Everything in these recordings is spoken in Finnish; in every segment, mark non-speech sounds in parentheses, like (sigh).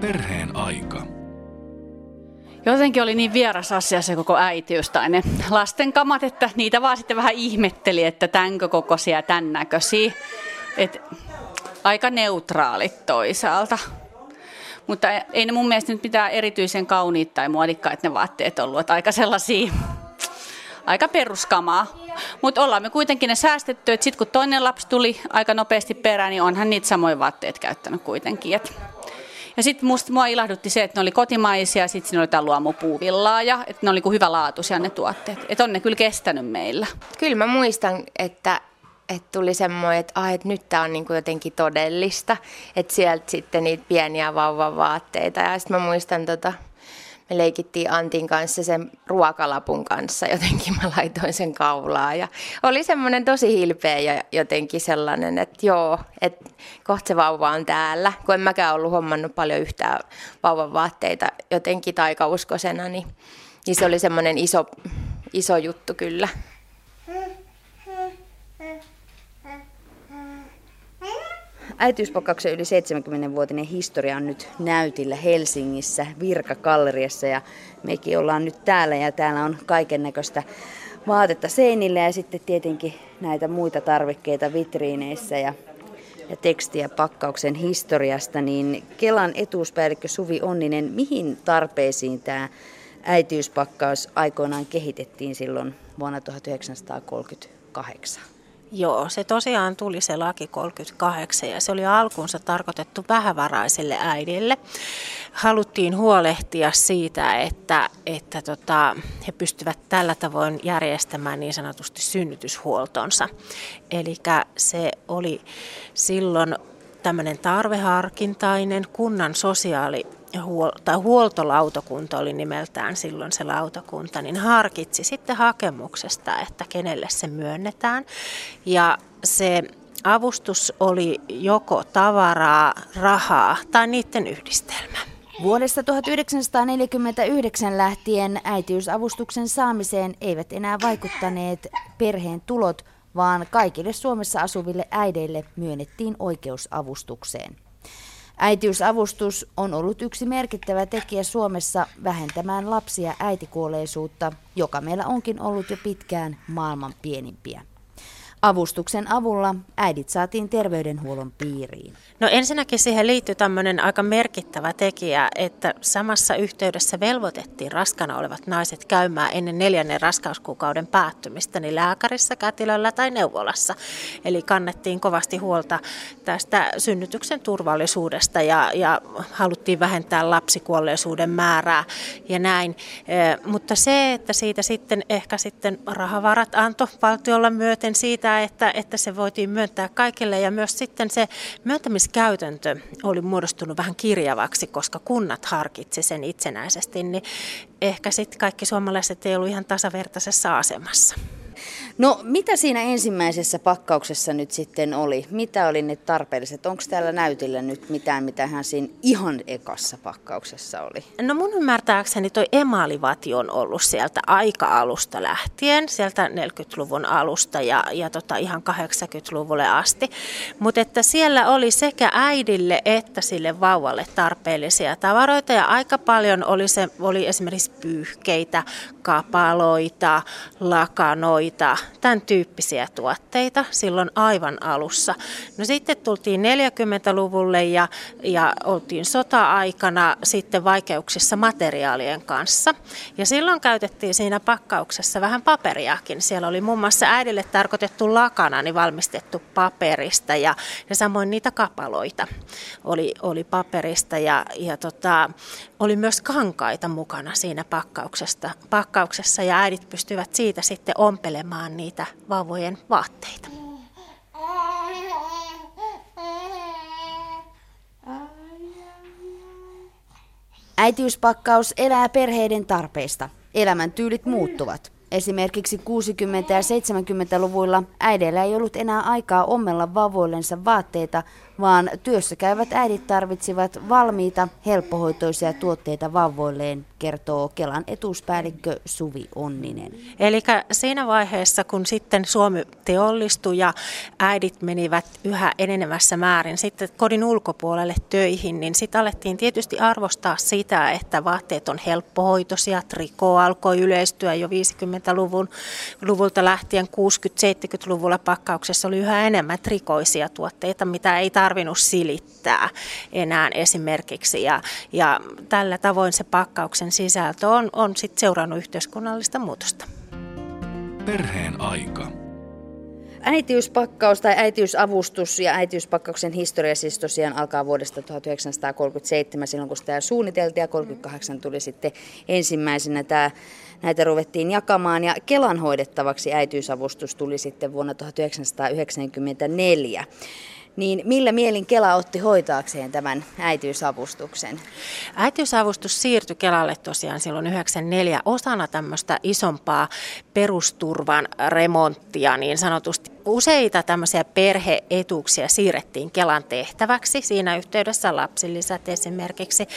Perheen aika. Jotenkin oli niin vieras asia se koko äitiys tai ne lasten kamat, että niitä vaan sitten vähän ihmetteli, että tänkö kokoisia ja tämän näköisiä. Et aika neutraalit toisaalta. Mutta ei ne mun mielestä nyt mitään erityisen kauniit tai muodikkaat ne vaatteet ollut. Että aika sellaisia, aika peruskamaa. Mutta ollaan me kuitenkin ne säästetty, että sitten kun toinen lapsi tuli aika nopeasti perään, niin onhan niitä samoja vaatteet käyttänyt kuitenkin. Et ja sitten musta mua ilahdutti se, että ne oli kotimaisia, sitten siinä oli jotain luomupuuvillaa ja että ne oli hyvälaatuisia ne tuotteet. Että on ne kyllä kestänyt meillä. Kyllä mä muistan, että että tuli semmoinen, että, ah, että nyt tämä on niinku jotenkin todellista, että sieltä sitten niitä pieniä vauvavaatteita. Ja sitten mä muistan, tota, me leikittiin Antin kanssa sen ruokalapun kanssa, jotenkin mä laitoin sen kaulaa. Ja oli semmoinen tosi hilpeä ja jotenkin sellainen, että joo, että kohta se vauva on täällä. Kun en mäkään ollut hommannut paljon yhtään vauvan vaatteita jotenkin taikauskosena, niin, niin se oli semmoinen iso, iso juttu kyllä. Äitiyspakkauksen yli 70-vuotinen historia on nyt näytillä Helsingissä Virkakalleriassa ja mekin ollaan nyt täällä ja täällä on kaiken näköistä vaatetta seinillä ja sitten tietenkin näitä muita tarvikkeita vitriineissä ja, ja tekstiä pakkauksen historiasta, niin Kelan etuuspäällikkö Suvi Onninen, mihin tarpeisiin tämä äitiyspakkaus aikoinaan kehitettiin silloin vuonna 1938? Joo, se tosiaan tuli se laki 38 ja se oli alkuunsa tarkoitettu vähävaraiselle äidille. Haluttiin huolehtia siitä, että, että tota, he pystyvät tällä tavoin järjestämään niin sanotusti synnytyshuoltonsa. Eli se oli silloin tämmöinen tarveharkintainen kunnan sosiaali huol- tai huoltolautakunta oli nimeltään silloin se lautakunta, niin harkitsi sitten hakemuksesta, että kenelle se myönnetään. Ja se avustus oli joko tavaraa, rahaa tai niiden yhdistelmä. Vuodesta 1949 lähtien äitiysavustuksen saamiseen eivät enää vaikuttaneet perheen tulot, vaan kaikille Suomessa asuville äideille myönnettiin oikeusavustukseen. Äitiysavustus on ollut yksi merkittävä tekijä Suomessa vähentämään lapsia äitikuolleisuutta, joka meillä onkin ollut jo pitkään maailman pienimpiä. Avustuksen avulla äidit saatiin terveydenhuollon piiriin. No ensinnäkin siihen liittyy tämmöinen aika merkittävä tekijä, että samassa yhteydessä velvoitettiin raskana olevat naiset käymään ennen neljännen raskauskuukauden päättymistä niin lääkärissä, kätilöllä tai neuvolassa. Eli kannettiin kovasti huolta tästä synnytyksen turvallisuudesta ja, ja haluttiin vähentää lapsikuolleisuuden määrää ja näin. E, mutta se, että siitä sitten ehkä sitten rahavarat antoi valtiolla myöten siitä, että, että se voitiin myöntää kaikille ja myös sitten se myöntämiskäytäntö oli muodostunut vähän kirjavaksi, koska kunnat harkitsi sen itsenäisesti, niin ehkä sitten kaikki suomalaiset ei ollut ihan tasavertaisessa asemassa. No mitä siinä ensimmäisessä pakkauksessa nyt sitten oli? Mitä oli ne tarpeelliset? Onko täällä näytillä nyt mitään, mitä hän siinä ihan ekassa pakkauksessa oli? No mun ymmärtääkseni toi emaalivati on ollut sieltä aika-alusta lähtien, sieltä 40-luvun alusta ja, ja tota ihan 80-luvulle asti. Mutta että siellä oli sekä äidille että sille vauvalle tarpeellisia tavaroita ja aika paljon oli, se, oli esimerkiksi pyyhkeitä, kapaloita, lakanoita, tämän tyyppisiä tuotteita silloin aivan alussa. No sitten tultiin 40-luvulle ja, ja oltiin sota-aikana sitten vaikeuksissa materiaalien kanssa. Ja silloin käytettiin siinä pakkauksessa vähän paperiakin. Siellä oli muun muassa äidille tarkoitettu lakana, niin valmistettu paperista ja, ja samoin niitä kapaloita oli, oli paperista ja, ja tota, oli myös kankaita mukana siinä pakkauksesta, pakkauksessa ja äidit pystyvät siitä sitten ompelemaan niitä vauvojen vaatteita. Äitiyspakkaus elää perheiden tarpeista. Elämäntyylit muuttuvat. Esimerkiksi 60- ja 70-luvuilla äideillä ei ollut enää aikaa ommella vauvoillensa vaatteita, vaan työssä käyvät äidit tarvitsivat valmiita, helppohoitoisia tuotteita vauvoilleen kertoo Kelan etuuspäällikkö Suvi Onninen. Eli siinä vaiheessa, kun sitten Suomi teollistui ja äidit menivät yhä enenevässä määrin sitten kodin ulkopuolelle töihin, niin sitten alettiin tietysti arvostaa sitä, että vaatteet on helppohoitoisia. Triko alkoi yleistyä jo 50-luvun luvulta lähtien 60-70-luvulla pakkauksessa oli yhä enemmän trikoisia tuotteita, mitä ei tarvinnut silittää enää esimerkiksi. Ja, ja tällä tavoin se pakkauksen sisältö on, on sit seurannut yhteiskunnallista muutosta. Perheen aika. Äitiyspakkaus tai äitiysavustus ja äitiyspakkauksen historia siis tosiaan alkaa vuodesta 1937, silloin kun sitä suunniteltiin ja 38 tuli sitten ensimmäisenä tämä, näitä ruvettiin jakamaan ja Kelan hoidettavaksi äitiysavustus tuli sitten vuonna 1994 niin millä mielin Kela otti hoitaakseen tämän äitiysavustuksen? Äitiysavustus siirtyi Kelalle tosiaan silloin 94 osana tämmöistä isompaa perusturvan remonttia niin sanotusti. Useita tämmöisiä perheetuuksia siirrettiin Kelan tehtäväksi, siinä yhteydessä lapsilisät esimerkiksi,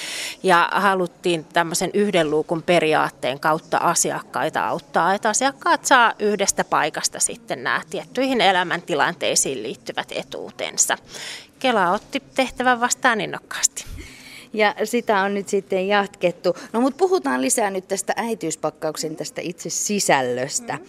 ja haluttiin tämmöisen yhden luukun periaatteen kautta asiakkaita auttaa, että asiakkaat saa yhdestä paikasta sitten nämä tiettyihin elämäntilanteisiin liittyvät etuutensa. Kela otti tehtävän vastaan innokkaasti. Ja sitä on nyt sitten jatkettu. No mutta puhutaan lisää nyt tästä äitiyspakkauksen tästä itse sisällöstä. Mm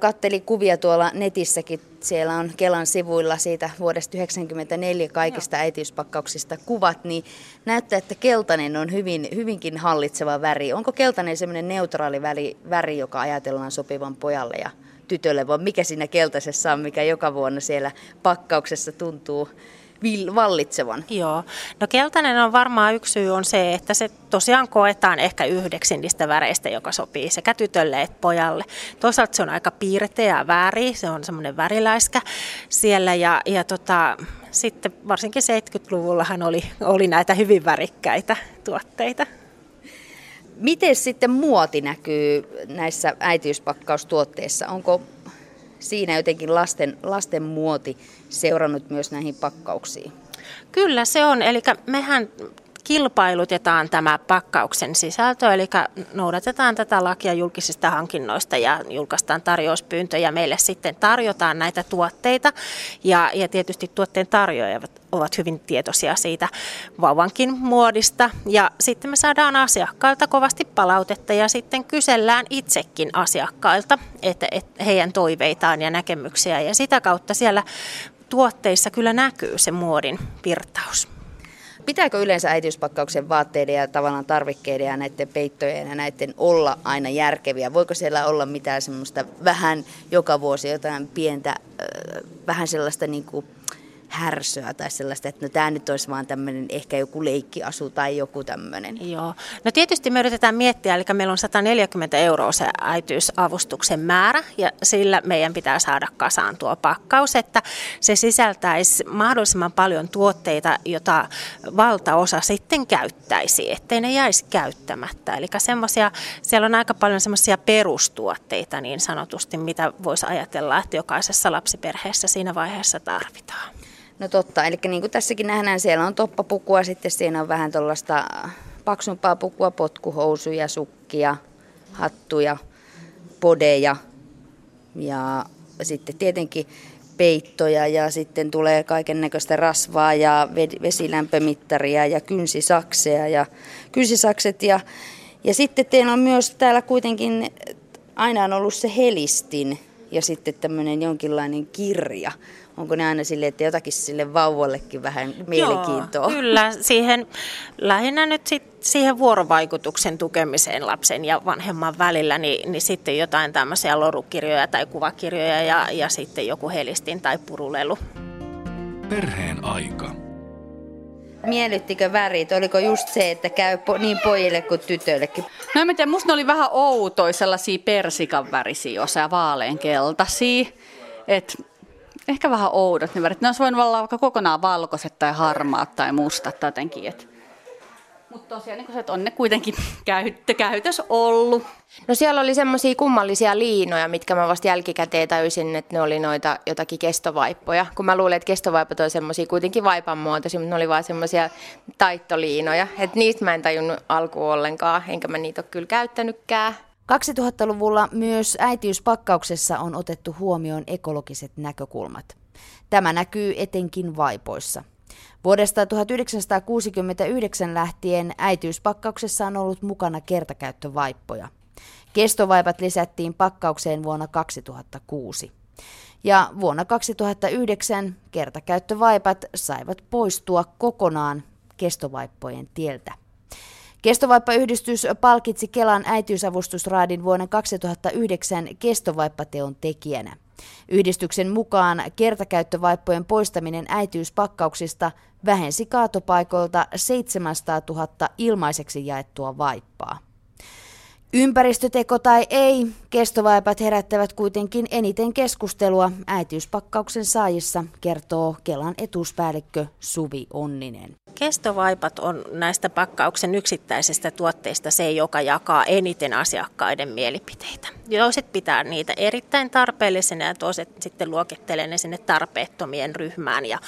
katteli kuvia tuolla netissäkin. Siellä on Kelan sivuilla siitä vuodesta 1994 kaikista Joo. äitiyspakkauksista kuvat, niin näyttää, että keltainen on hyvin, hyvinkin hallitseva väri. Onko keltainen semmoinen neutraali väri, väri, joka ajatellaan sopivan pojalle ja tytölle, vai mikä siinä keltaisessa on, mikä joka vuonna siellä pakkauksessa tuntuu vallitsevan? Joo. No keltainen on varmaan yksi syy on se, että se tosiaan koetaan ehkä yhdeksi niistä väreistä, joka sopii sekä tytölle että pojalle. Toisaalta se on aika piirteä väri, se on semmoinen väriläiskä siellä ja, ja tota, sitten varsinkin 70-luvullahan oli, oli näitä hyvin värikkäitä tuotteita. Miten sitten muoti näkyy näissä äitiyspakkaustuotteissa? Onko siinä jotenkin lasten, lasten muoti seurannut myös näihin pakkauksiin? Kyllä se on, eli mehän kilpailutetaan tämä pakkauksen sisältö, eli noudatetaan tätä lakia julkisista hankinnoista ja julkaistaan tarjouspyyntöjä. Meille sitten tarjotaan näitä tuotteita ja, ja tietysti tuotteen tarjoajat ovat hyvin tietoisia siitä vauvankin muodista. Ja sitten me saadaan asiakkailta kovasti palautetta ja sitten kysellään itsekin asiakkailta, että, että heidän toiveitaan ja näkemyksiä ja sitä kautta siellä tuotteissa kyllä näkyy se muodin virtaus. Pitääkö yleensä äitiyspakkauksen vaatteiden ja tavallaan tarvikkeiden ja näiden peittojen ja näiden olla aina järkeviä? Voiko siellä olla mitään semmoista vähän joka vuosi jotain pientä, vähän sellaista niin kuin härsöä tai sellaista, että no tämä nyt olisi vaan tämmöinen ehkä joku leikkiasu tai joku tämmöinen. Joo. No tietysti me yritetään miettiä, eli meillä on 140 euroa se äitiysavustuksen määrä ja sillä meidän pitää saada kasaan tuo pakkaus, että se sisältäisi mahdollisimman paljon tuotteita, jota valtaosa sitten käyttäisi, ettei ne jäisi käyttämättä. Eli semmoisia, siellä on aika paljon semmoisia perustuotteita niin sanotusti, mitä voisi ajatella, että jokaisessa lapsiperheessä siinä vaiheessa tarvitaan. No totta, eli niin kuin tässäkin nähdään, siellä on toppapukua, sitten siinä on vähän tuollaista paksumpaa pukua, potkuhousuja, sukkia, hattuja, podeja ja sitten tietenkin peittoja ja sitten tulee kaiken näköistä rasvaa ja vesilämpömittaria ja kynsisakseja ja kynsisakset ja, ja sitten teillä on myös täällä kuitenkin aina on ollut se helistin ja sitten tämmöinen jonkinlainen kirja onko ne aina sille, että jotakin sille vauvallekin vähän mielenkiintoa? Joo, kyllä, siihen lähinnä nyt sit siihen vuorovaikutuksen tukemiseen lapsen ja vanhemman välillä, niin, niin sitten jotain tämmöisiä lorukirjoja tai kuvakirjoja ja, ja sitten joku helistin tai purulelu. Perheen aika. Miellyttikö värit? Oliko just se, että käy po- niin pojille kuin tytöillekin? No en tiedä, musta ne oli vähän outoja sellaisia persikan värisiä osa vaaleankeltaisia. Et ehkä vähän oudot ne värit. Ne olisi voinut olla vaikka kokonaan valkoiset tai harmaat tai mustat tai jotenkin. Et Mutta tosiaan niin se, on ne kuitenkin (laughs) käyttö, käytös ollut. No siellä oli semmoisia kummallisia liinoja, mitkä mä vasta jälkikäteen tajusin, että ne oli noita jotakin kestovaippoja. Kun mä luulen, että kestovaipat on semmoisia kuitenkin vaipan muotoisia, mutta ne oli vaan semmoisia taittoliinoja. Että niistä mä en tajunnut alkuun ollenkaan, enkä mä niitä ole kyllä käyttänytkään. 2000-luvulla myös äitiyspakkauksessa on otettu huomioon ekologiset näkökulmat. Tämä näkyy etenkin vaipoissa. Vuodesta 1969 lähtien äitiyspakkauksessa on ollut mukana kertakäyttövaippoja. Kestovaipat lisättiin pakkaukseen vuonna 2006. Ja vuonna 2009 kertakäyttövaipat saivat poistua kokonaan kestovaippojen tieltä. Kestovaippayhdistys palkitsi Kelan äitiysavustusraadin vuoden 2009 kestovaippateon tekijänä. Yhdistyksen mukaan kertakäyttövaippojen poistaminen äitiyspakkauksista vähensi kaatopaikoilta 700 000 ilmaiseksi jaettua vaippaa. Ympäristöteko tai ei, kestovaipat herättävät kuitenkin eniten keskustelua äitiyspakkauksen saajissa, kertoo Kelan etuuspäällikkö Suvi Onninen. Kestovaipat on näistä pakkauksen yksittäisistä tuotteista se, joka jakaa eniten asiakkaiden mielipiteitä. Toiset pitää niitä erittäin tarpeellisena ja toiset sitten luokittelee ne sinne tarpeettomien ryhmään. Ja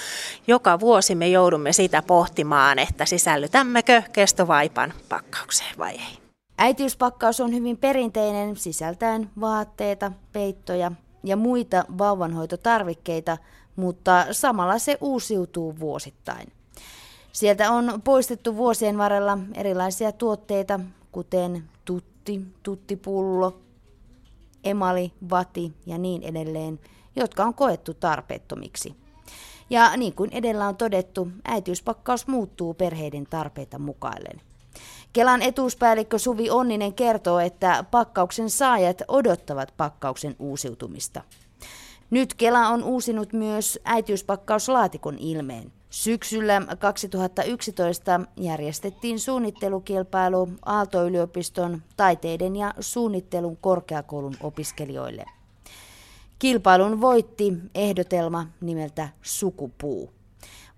joka vuosi me joudumme sitä pohtimaan, että sisällytämmekö kestovaipan pakkaukseen vai ei. Äitiyspakkaus on hyvin perinteinen sisältäen vaatteita, peittoja ja muita vauvanhoitotarvikkeita, mutta samalla se uusiutuu vuosittain. Sieltä on poistettu vuosien varrella erilaisia tuotteita, kuten tutti, tuttipullo, emali, vati ja niin edelleen, jotka on koettu tarpeettomiksi. Ja niin kuin edellä on todettu, äitiyspakkaus muuttuu perheiden tarpeita mukaillen. Kelan etuuspäällikkö Suvi Onninen kertoo, että pakkauksen saajat odottavat pakkauksen uusiutumista. Nyt Kela on uusinut myös äitiyspakkaus-laatikon ilmeen. Syksyllä 2011 järjestettiin suunnittelukilpailu Aalto-yliopiston taiteiden ja suunnittelun korkeakoulun opiskelijoille. Kilpailun voitti ehdotelma nimeltä Sukupuu.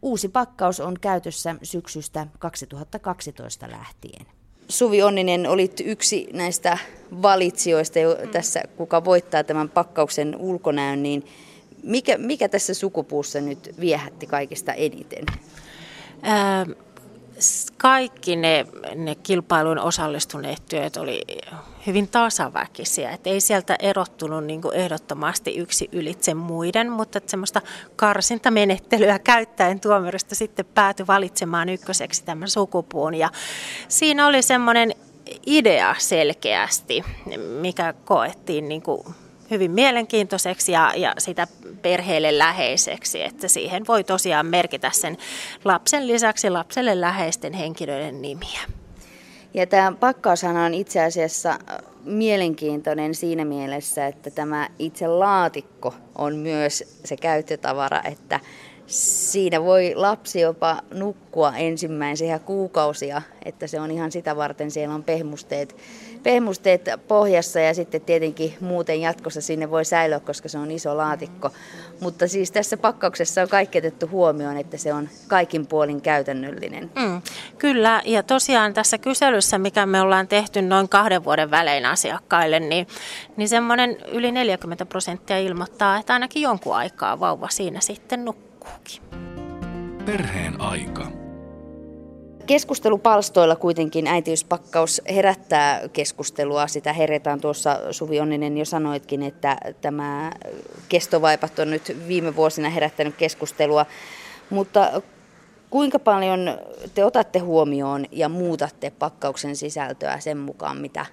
Uusi pakkaus on käytössä syksystä 2012 lähtien. Suvi Onninen, olit yksi näistä valitsijoista jo tässä, kuka voittaa tämän pakkauksen ulkonäön, niin mikä, mikä tässä sukupuussa nyt viehätti kaikista eniten? Ää, kaikki ne, ne kilpailuun osallistuneet työt oli hyvin tasaväkisiä. Et ei sieltä erottunut niin ehdottomasti yksi ylitse muiden, mutta semmoista karsintamenettelyä käyttäen tuomarista sitten päätyi valitsemaan ykköseksi tämän sukupuun. Ja siinä oli semmoinen idea selkeästi, mikä koettiin niin kuin hyvin mielenkiintoiseksi ja, ja sitä perheelle läheiseksi, että siihen voi tosiaan merkitä sen lapsen lisäksi lapselle läheisten henkilöiden nimiä. Ja tämä pakkaushan on itse asiassa äh, mielenkiintoinen siinä mielessä, että tämä itse laatikko on myös se käyttötavara, että siinä voi lapsi jopa nukkua ensimmäisiä kuukausia, että se on ihan sitä varten, siellä on pehmusteet pehmusteet pohjassa ja sitten tietenkin muuten jatkossa sinne voi säilyä, koska se on iso laatikko. Mutta siis tässä pakkauksessa on kaikki otettu huomioon, että se on kaikin puolin käytännöllinen. Mm, kyllä, ja tosiaan tässä kyselyssä, mikä me ollaan tehty noin kahden vuoden välein asiakkaille, niin, niin semmoinen yli 40 prosenttia ilmoittaa, että ainakin jonkun aikaa vauva siinä sitten nukkuukin. Perheen aika. Keskustelupalstoilla kuitenkin äitiyspakkaus herättää keskustelua. Sitä herätään tuossa Suvi Onninen jo sanoitkin, että tämä kestovaipat on nyt viime vuosina herättänyt keskustelua. Mutta kuinka paljon te otatte huomioon ja muutatte pakkauksen sisältöä sen mukaan, mitä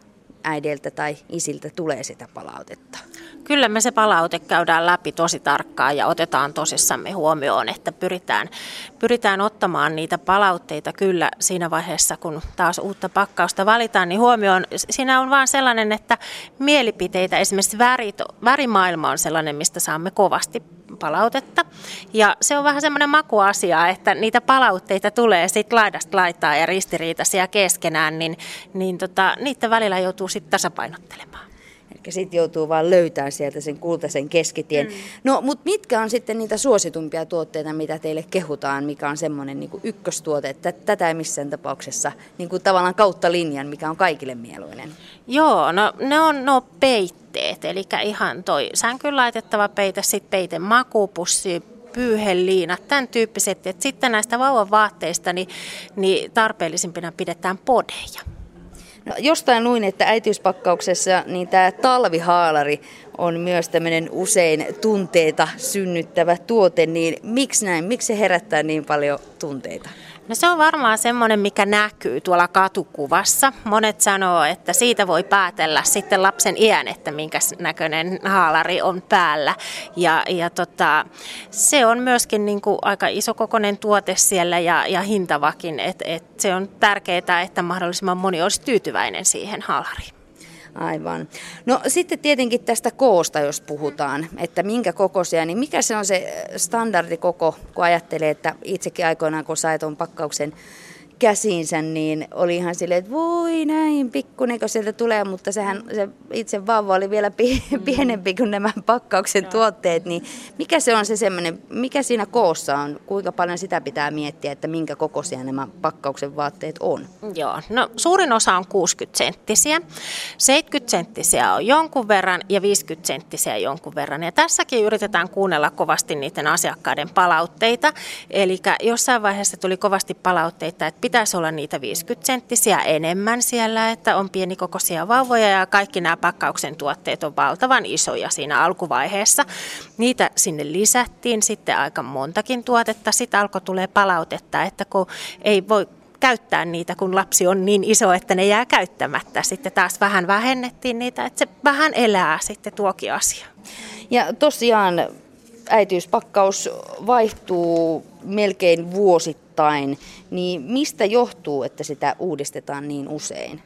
äideiltä tai isiltä tulee sitä palautetta? Kyllä me se palaute käydään läpi tosi tarkkaan ja otetaan tosissamme huomioon, että pyritään, pyritään ottamaan niitä palautteita kyllä siinä vaiheessa, kun taas uutta pakkausta valitaan, niin huomioon. Siinä on vaan sellainen, että mielipiteitä, esimerkiksi värit, värimaailma on sellainen, mistä saamme kovasti palautetta. Ja se on vähän semmoinen makuasia, että niitä palautteita tulee sitten laidasta laitaa ja ristiriitaisia keskenään, niin, niin tota, niiden välillä joutuu sitten tasapainottelemaan. Eli sitten joutuu vaan löytämään sieltä sen kultaisen keskitien. Mm. No, mutta mitkä on sitten niitä suositumpia tuotteita, mitä teille kehutaan, mikä on semmoinen niin ykköstuote, että tätä ei missään tapauksessa niin kuin tavallaan kautta linjan, mikä on kaikille mieluinen? Joo, no ne on no peitteet, eli ihan toi sänkyyn laitettava peite, sitten peite makupussi, pyyheliinat, tämän tyyppiset. Et sitten näistä vauvan vaatteista niin, niin tarpeellisimpina pidetään podeja. No, jostain luin, että äitiyspakkauksessa niin tämä talvihaalari on myös tämmöinen usein tunteita synnyttävä tuote, niin miksi näin? Miksi se herättää niin paljon tunteita? No se on varmaan semmoinen, mikä näkyy tuolla katukuvassa. Monet sanoo, että siitä voi päätellä sitten lapsen iän, että minkä näköinen haalari on päällä. Ja, ja tota, se on myöskin niin kuin aika isokokoinen tuote siellä ja, ja hintavakin. Et, et se on tärkeää, että mahdollisimman moni olisi tyytyväinen siihen haalariin. Aivan. No sitten tietenkin tästä koosta, jos puhutaan, että minkä kokoisia, niin mikä se on se standardikoko, kun ajattelee, että itsekin aikoinaan kun sait tuon pakkauksen käsiinsä, niin oli ihan silleen, että voi näin pikkuinen, kun sieltä tulee, mutta sehän se itse vauva oli vielä mm. pienempi kuin nämä pakkauksen tuotteet, niin mikä se on se semmoinen, mikä siinä koossa on, kuinka paljon sitä pitää miettiä, että minkä kokoisia nämä pakkauksen vaatteet on? Joo, no suurin osa on 60 senttisiä, 70 senttisiä on jonkun verran ja 50 senttisiä jonkun verran. Ja tässäkin yritetään kuunnella kovasti niiden asiakkaiden palautteita, eli jossain vaiheessa tuli kovasti palautteita, että pitäisi olla niitä 50 senttisiä enemmän siellä, että on pienikokoisia vauvoja ja kaikki nämä pakkauksen tuotteet on valtavan isoja siinä alkuvaiheessa. Niitä sinne lisättiin sitten aika montakin tuotetta. Sitten alkoi tulee palautetta, että kun ei voi käyttää niitä, kun lapsi on niin iso, että ne jää käyttämättä. Sitten taas vähän vähennettiin niitä, että se vähän elää sitten tuokin asia. Ja tosiaan äitiyspakkaus vaihtuu melkein vuosittain, niin mistä johtuu, että sitä uudistetaan niin usein?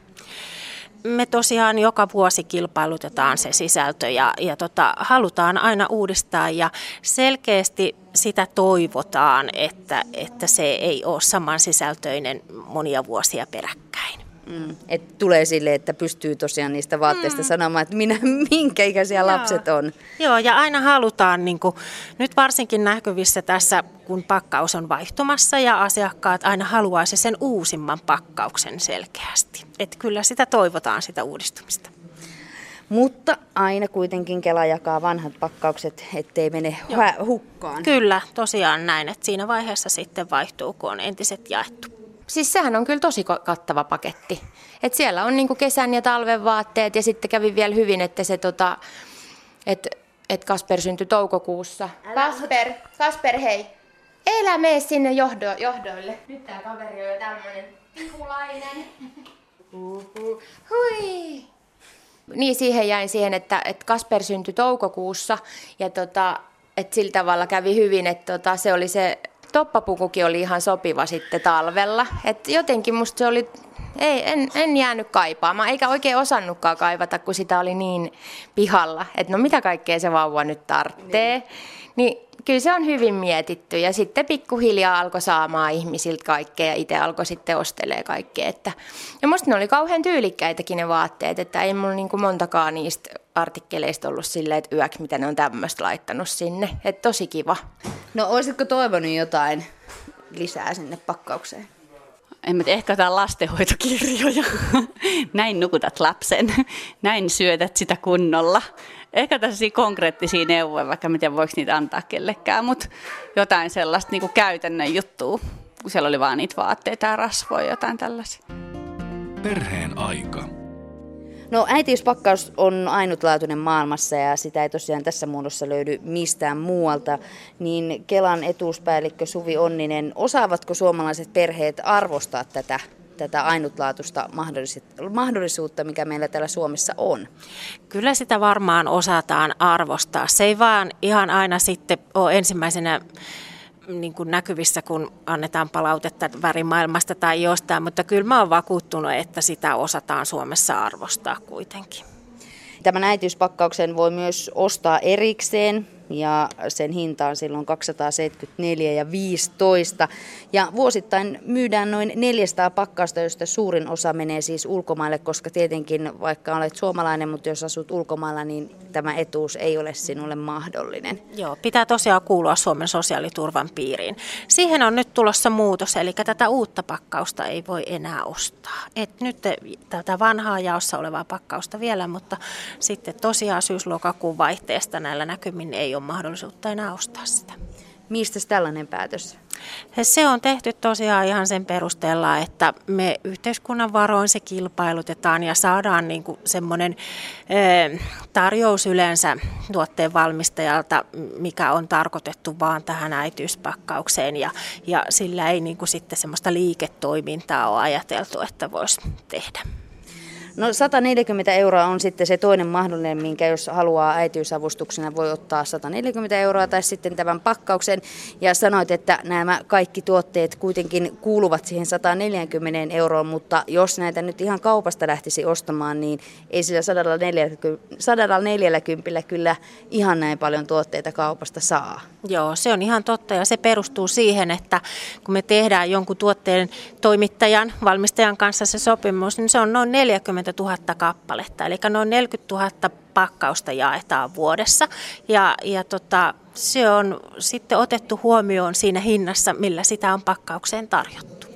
me tosiaan joka vuosi kilpailutetaan se sisältö ja, ja tota, halutaan aina uudistaa ja selkeästi sitä toivotaan, että, että se ei ole samansisältöinen monia vuosia peräkkäin. Mm. Et tulee sille, että pystyy tosiaan niistä vaatteista mm. sanomaan, että minä, (laughs) minkä ikäisiä Joo. lapset on. Joo, ja aina halutaan, niin kuin, nyt varsinkin näkyvissä tässä, kun pakkaus on vaihtumassa ja asiakkaat aina haluaisi sen uusimman pakkauksen selkeästi. Että kyllä sitä toivotaan, sitä uudistumista. Mutta aina kuitenkin Kela jakaa vanhat pakkaukset, ettei mene Joo. hukkaan. Kyllä, tosiaan näin, että siinä vaiheessa sitten vaihtuu, kun on entiset jaettu. Siis sehän on kyllä tosi kattava paketti. Et siellä on niinku kesän ja talven vaatteet ja sitten kävi vielä hyvin, että se tota, et, et Kasper syntyi toukokuussa. Kasper, Kasper hei, elä mene sinne johdo, johdoille. Nyt tää kaveri on jo tämmönen pikulainen. Hui. Niin siihen jäin siihen, että, että Kasper syntyi toukokuussa ja tota, että sillä tavalla kävi hyvin, että tota, se oli se toppapukukin oli ihan sopiva sitten talvella. Et jotenkin musta se oli, ei, en, en jäänyt kaipaamaan, eikä oikein osannutkaan kaivata, kun sitä oli niin pihalla. Että no mitä kaikkea se vauva nyt tarvitsee. Niin. niin kyllä se on hyvin mietitty ja sitten pikkuhiljaa alkoi saamaan ihmisiltä kaikkea ja itse alkoi sitten ostelee kaikkea. Että, ja musta ne oli kauhean tyylikkäitäkin ne vaatteet, että ei mulla niin kuin montakaan niistä artikkeleista ollut silleen, että yöksi mitä ne on tämmöistä laittanut sinne. Että tosi kiva. No olisitko toivonut jotain lisää sinne pakkaukseen? en mä tiedä, ehkä jotain lastenhoitokirjoja. (laughs) Näin nukutat lapsen, näin syötät sitä kunnolla. Ehkä tässä konkreettisia neuvoja, vaikka tiedä voiko niitä antaa kellekään, mutta jotain sellaista niin kuin käytännön juttua. Kun siellä oli vaan niitä vaatteita ja rasvoja, jotain tällaisia. Perheen aika. No äitiyspakkaus on ainutlaatuinen maailmassa ja sitä ei tosiaan tässä muodossa löydy mistään muualta. Niin Kelan etuuspäällikkö Suvi Onninen, osaavatko suomalaiset perheet arvostaa tätä tätä ainutlaatuista mahdollisuutta, mikä meillä täällä Suomessa on? Kyllä sitä varmaan osataan arvostaa. Se ei vaan ihan aina sitten ole ensimmäisenä niin kuin näkyvissä, kun annetaan palautetta värimaailmasta tai jostain, mutta kyllä mä oon vakuuttunut, että sitä osataan Suomessa arvostaa kuitenkin. Tämän äitiyspakkauksen voi myös ostaa erikseen ja sen hinta on silloin 274 ja 15. Ja vuosittain myydään noin 400 pakkausta, joista suurin osa menee siis ulkomaille, koska tietenkin vaikka olet suomalainen, mutta jos asut ulkomailla, niin tämä etuus ei ole sinulle mahdollinen. Joo, pitää tosiaan kuulua Suomen sosiaaliturvan piiriin. Siihen on nyt tulossa muutos, eli tätä uutta pakkausta ei voi enää ostaa. Et nyt tätä vanhaa jaossa olevaa pakkausta vielä, mutta sitten tosiaan syyslokakuun vaihteesta näillä näkymin ei ole mahdollisuutta enää ostaa sitä. Mistä tällainen päätös? Se on tehty tosiaan ihan sen perusteella, että me yhteiskunnan varoin se kilpailutetaan ja saadaan niin kuin semmoinen tarjous yleensä tuotteen valmistajalta, mikä on tarkoitettu vaan tähän äitiyspakkaukseen ja, ja sillä ei niin kuin sitten semmoista liiketoimintaa ole ajateltu, että voisi tehdä. No 140 euroa on sitten se toinen mahdollinen, minkä jos haluaa äitiysavustuksena voi ottaa 140 euroa tai sitten tämän pakkauksen. Ja sanoit, että nämä kaikki tuotteet kuitenkin kuuluvat siihen 140 euroon, mutta jos näitä nyt ihan kaupasta lähtisi ostamaan, niin ei sillä 140, 140 kyllä ihan näin paljon tuotteita kaupasta saa. Joo, se on ihan totta ja se perustuu siihen, että kun me tehdään jonkun tuotteen toimittajan, valmistajan kanssa se sopimus, niin se on noin 40 000 kappaletta, eli noin 40 000 pakkausta jaetaan vuodessa. Ja, ja tota, se on sitten otettu huomioon siinä hinnassa, millä sitä on pakkaukseen tarjottu.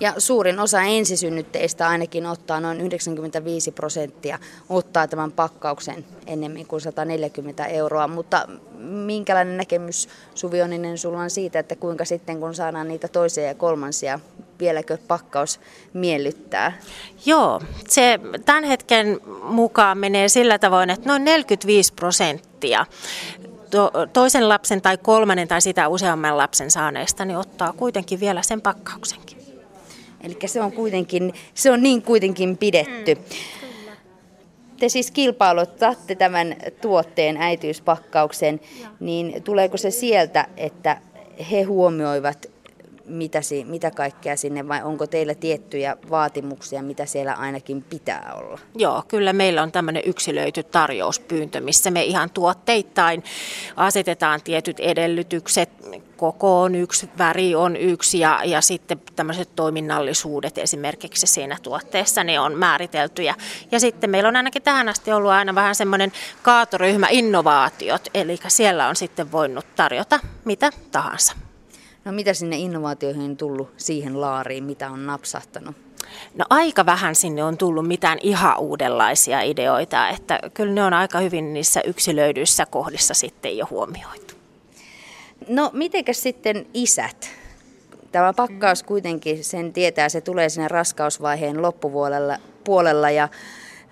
Ja suurin osa ensisynnytteistä ainakin ottaa noin 95 prosenttia ottaa tämän pakkauksen enemmän kuin 140 euroa. Mutta minkälainen näkemys Suvi Oninen sulla on siitä, että kuinka sitten kun saadaan niitä toisia ja kolmansia, vieläkö pakkaus miellyttää? Joo, se tämän hetken mukaan menee sillä tavoin, että noin 45 prosenttia toisen lapsen tai kolmannen tai sitä useamman lapsen saaneista, niin ottaa kuitenkin vielä sen pakkauksenkin. Eli se on kuitenkin, se on niin kuitenkin pidetty. Mm, Te siis kilpailutatte tämän tuotteen äitiyspakkauksen, niin tuleeko se sieltä, että he huomioivat mitä, mitä kaikkea sinne vai onko teillä tiettyjä vaatimuksia, mitä siellä ainakin pitää olla? Joo, kyllä meillä on tämmöinen yksilöity tarjouspyyntö, missä me ihan tuotteittain asetetaan tietyt edellytykset. Koko on yksi, väri on yksi ja, ja sitten tämmöiset toiminnallisuudet esimerkiksi siinä tuotteessa ne on määriteltyjä. Ja sitten meillä on ainakin tähän asti ollut aina vähän semmoinen kaatoryhmä innovaatiot, eli siellä on sitten voinut tarjota mitä tahansa. No mitä sinne innovaatioihin on tullut siihen laariin, mitä on napsahtanut? No aika vähän sinne on tullut mitään ihan uudenlaisia ideoita, että kyllä ne on aika hyvin niissä yksilöidyissä kohdissa sitten jo huomioitu. No mitenkäs sitten isät? Tämä pakkaus kuitenkin, sen tietää, se tulee siinä raskausvaiheen loppupuolella puolella ja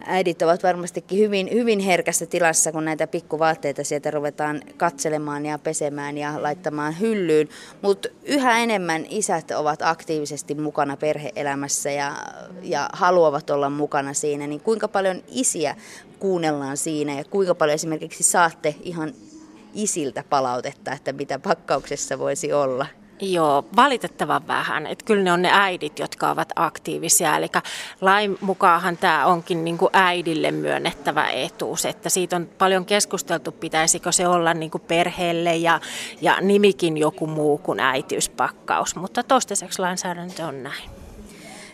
äidit ovat varmastikin hyvin, hyvin herkässä tilassa, kun näitä pikkuvaatteita sieltä ruvetaan katselemaan ja pesemään ja laittamaan hyllyyn. Mutta yhä enemmän isät ovat aktiivisesti mukana perheelämässä ja, ja haluavat olla mukana siinä. Niin kuinka paljon isiä kuunnellaan siinä ja kuinka paljon esimerkiksi saatte ihan isiltä palautetta, että mitä pakkauksessa voisi olla? Joo, valitettavan vähän. Että kyllä ne on ne äidit, jotka ovat aktiivisia. Eli lain mukaanhan tämä onkin niin kuin äidille myönnettävä etuus. Että siitä on paljon keskusteltu, pitäisikö se olla niin kuin perheelle ja, ja nimikin joku muu kuin äitiyspakkaus. Mutta toistaiseksi lainsäädäntö on näin.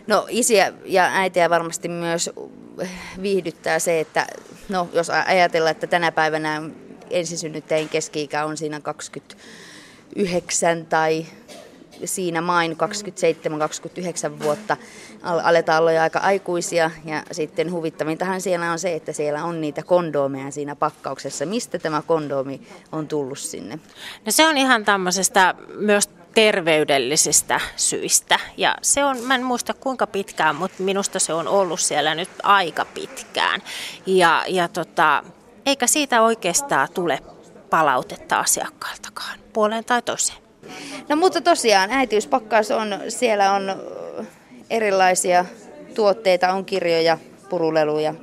No isiä ja äitiä varmasti myös viihdyttää se, että no, jos ajatellaan, että tänä päivänä ensisynnyttäjien keski-ikä on siinä 20 9 tai siinä main 27-29 vuotta aletaan olla jo aika aikuisia ja sitten huvittavintahan siellä on se, että siellä on niitä kondoomeja siinä pakkauksessa. Mistä tämä kondoomi on tullut sinne? No se on ihan tämmöisestä myös terveydellisistä syistä. Ja se on, mä en muista kuinka pitkään, mutta minusta se on ollut siellä nyt aika pitkään. Ja, ja tota, eikä siitä oikeastaan tule palautetta asiakkaaltakaan puoleen tai toiseen. No mutta tosiaan äitiyspakkaus on, siellä on erilaisia tuotteita, on kirjoja, puruleluja,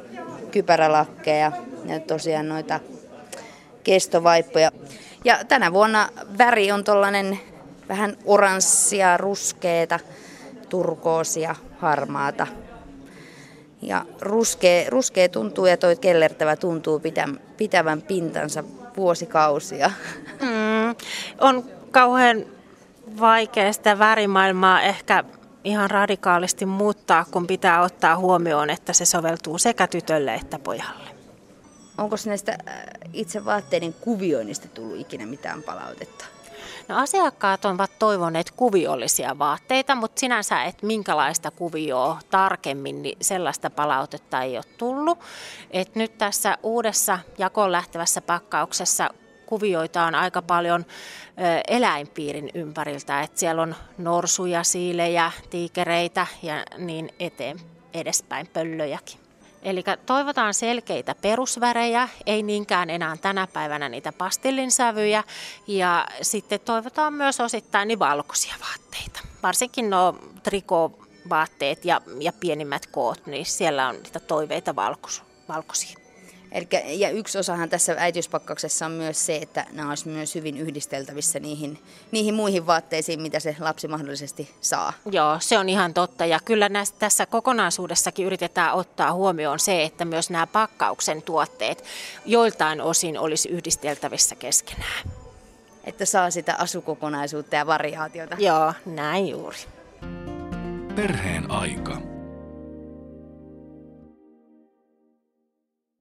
kypärälakkeja ja tosiaan noita kestovaippoja. Ja tänä vuonna väri on tuollainen vähän oranssia, ruskeeta, turkoosia, harmaata. Ja ruskea, ruskea tuntuu ja toi kellertävä tuntuu pitävän pintansa vuosikausia. Mm, on kauhean vaikea sitä värimaailmaa ehkä ihan radikaalisti muuttaa, kun pitää ottaa huomioon, että se soveltuu sekä tytölle että pojalle. Onko näistä äh, itse vaatteiden kuvioinnista tullut ikinä mitään palautetta? No asiakkaat ovat toivoneet kuviollisia vaatteita, mutta sinänsä, että minkälaista kuvioa tarkemmin, niin sellaista palautetta ei ole tullut. Et nyt tässä uudessa jakoon lähtevässä pakkauksessa kuvioita on aika paljon eläinpiirin ympäriltä, että siellä on norsuja, siilejä, tiikereitä ja niin eteen edespäin pöllöjäkin. Eli toivotaan selkeitä perusvärejä, ei niinkään enää tänä päivänä niitä pastillinsävyjä. Ja sitten toivotaan myös osittain niin valkoisia vaatteita. Varsinkin nuo trikovaatteet ja, ja pienimmät koot, niin siellä on niitä toiveita valkoisia. Elikkä, ja yksi osahan tässä äitiyspakkauksessa on myös se, että nämä olisi myös hyvin yhdisteltävissä niihin, niihin muihin vaatteisiin, mitä se lapsi mahdollisesti saa. Joo, se on ihan totta. Ja kyllä näistä, tässä kokonaisuudessakin yritetään ottaa huomioon se, että myös nämä pakkauksen tuotteet joiltain osin olisi yhdisteltävissä keskenään. Että saa sitä asukokonaisuutta ja variaatiota. Joo, näin juuri. Perheen aika.